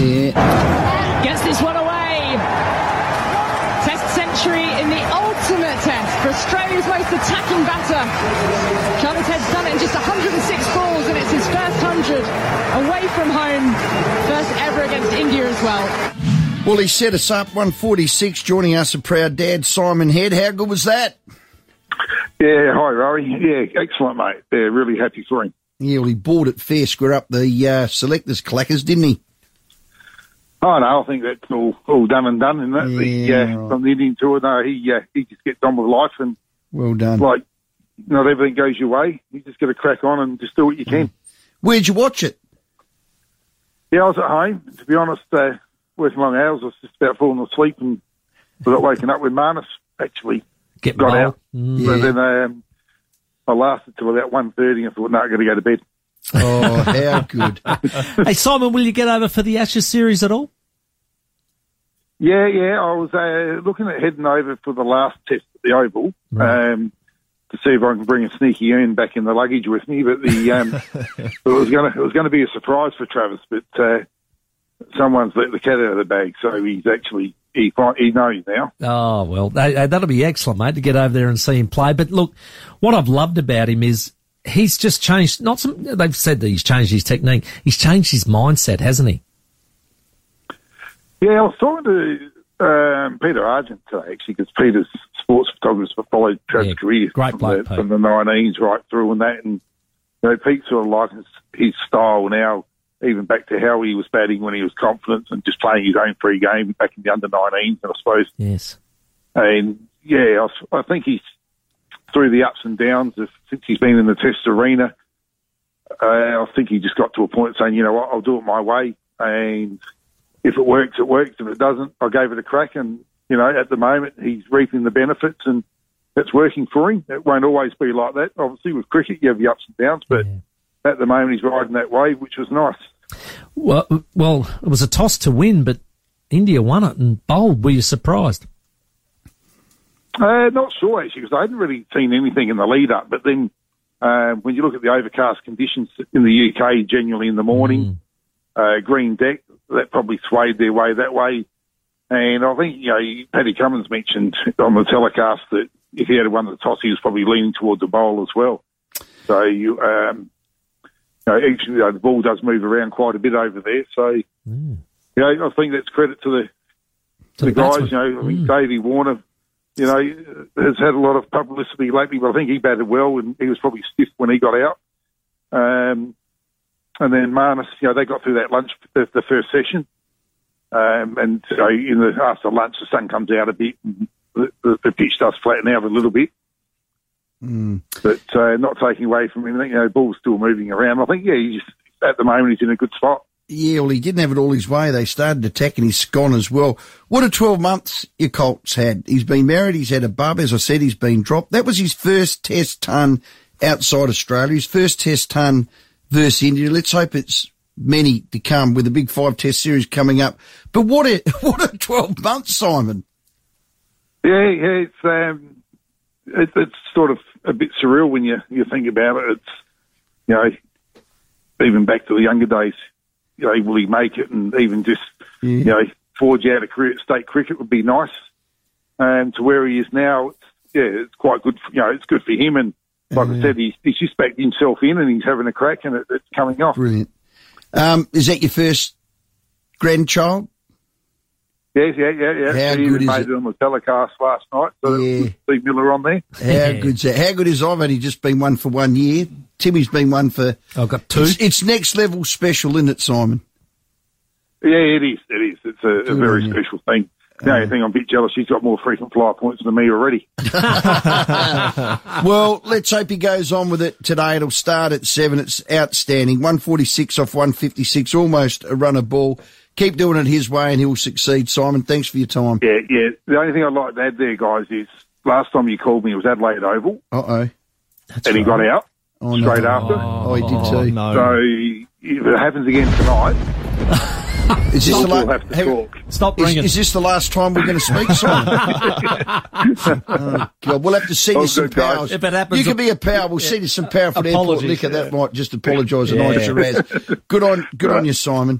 Yeah. Gets this one away. Test century in the ultimate test for Australia's most attacking batter. Travis Head's done it in just 106 balls, and it's his first 100 away from home. First ever against India as well. Well, he set us up 146, joining us a proud dad, Simon Head. How good was that? Yeah, hi, Rory. Yeah, excellent, mate. Yeah, really happy for him. Yeah, well, he bought it fair square up the uh, selectors clackers, didn't he? Oh no, I think that's all, all done and done, isn't it? Yeah, The, uh, From the Indian tour, no, he uh, he just gets on with life, and Well done. like not everything goes your way. You just got to crack on and just do what you can. Where'd you watch it? Yeah, I was at home. To be honest, uh, working long hours, I was just about falling asleep and I got waking up when Marnus actually Get got bowled. out. Mm. But then um, I lasted till about one thirty and thought, no, I'm going to go to bed. Oh, how good. Hey, Simon, will you get over for the Ashes series at all? Yeah, yeah. I was uh, looking at heading over for the last test at the Oval um, to see if I can bring a sneaky urn back in the luggage with me. But the um, it was going to it was going to be a surprise for Travis, but uh, someone's let the cat out of the bag, so he's actually he he knows now. Oh, well, that- that'll be excellent, mate, to get over there and see him play. But look, what I've loved about him is he's just changed, not some, they've said that he's changed his technique. He's changed his mindset, hasn't he? Yeah, I was talking to um, Peter Argent today, actually, because Peter's sports photographer followed Travis' Yeah, career from, bloke, the, from the 19s right through and that. And you know, Pete sort of likes his, his style now, even back to how he was batting when he was confident and just playing his own free game back in the under 19s, I suppose. Yes. And yeah, I think he's through the ups and downs of, since he's been in the Test arena. Uh, I think he just got to a point saying, you know what, I'll do it my way, and if it works, it works. If it doesn't, I gave it a crack, and you know, at the moment, he's reaping the benefits, and it's working for him. It won't always be like that. Obviously, with cricket, you have the ups and downs, but at the moment, he's riding that wave, which was nice. Well, well, it was a toss to win, but India won it and bowled. Were you surprised? Uh, not sure actually, because I hadn't really seen anything in the lead up. But then, uh, when you look at the overcast conditions in the UK, generally in the morning, uh, green deck, that probably swayed their way that way. And I think you know, Paddy Cummins mentioned on the telecast that if he had won the toss, he was probably leaning towards the bowl as well. So you, um, you know, actually, you know, the ball does move around quite a bit over there. So, you know, I think that's credit to the To the, the guys, you know, I mean, Davey Warner, you know, has had a lot of publicity lately, but I think he batted well and he was probably stiff when he got out. Um, and then Marnus, you know, they got through that lunch, the, the first session. Um, and so in the, after lunch, the sun comes out a bit and the, the, the pitch does flatten out a little bit. But uh, not taking away from anything, you know, ball's still moving around. I think, yeah, he's at the moment he's in a good spot. Yeah, well, he didn't have it all his way. They started attacking his gone as well. What a 12 months your Colts had. He's been married. He's had a bub. As I said, he's been dropped. That was his first test ton outside Australia. His first test ton versus India. Let's hope it's many to come with the big five test series coming up. But what a, what a 12 months, Simon. Yeah, yeah, it's um, it, it's sort of a bit surreal when you you think about it. It's you know, even back to the younger days, you know, will he make it? And even just you know, forge out a career at state cricket would be nice. And to where he is now, it's, yeah, it's quite good. For, you know, it's good for him. And like I said, he's he's just backed himself in and he's having a crack, and it, it's coming off. Brilliant. Um, is that your first grandchild? Yes, yeah, yeah, yeah. How he good is made it? it on the telecast last night. So Yeah. Steve Miller on there. How good's that? How good is I've only just been one for one year. Timmy's been one for. I've got two. It's, it's next level special, isn't it, Simon? Yeah, it is. It is. It's a, a very on you. special thing. The only uh, thing I'm a bit jealous, she's got more frequent flyer points than me already. well, let's hope he goes on with it today. It'll start at seven. It's outstanding. 146 off 156, almost a run of ball. Keep doing it his way and he'll succeed, Simon. Thanks for your time. Yeah, yeah. The only thing I'd like to add there, guys, is last time you called me it was Adelaide Oval, Uh oh. and he got out Oh, no. straight after. Oh, he did too. no. So if it happens again tonight, Is this, the we'll la- have to have- talk. Stop is, is this the last time we're going to speak, Simon? oh, God, we'll have to send Oh, you some good, guys. powers. If it happens- you can be a power. We'll send you some power for the airport Apologies, liquor. That might just apologise and Yeah. I Shiraz. Good on, good on you, Simon.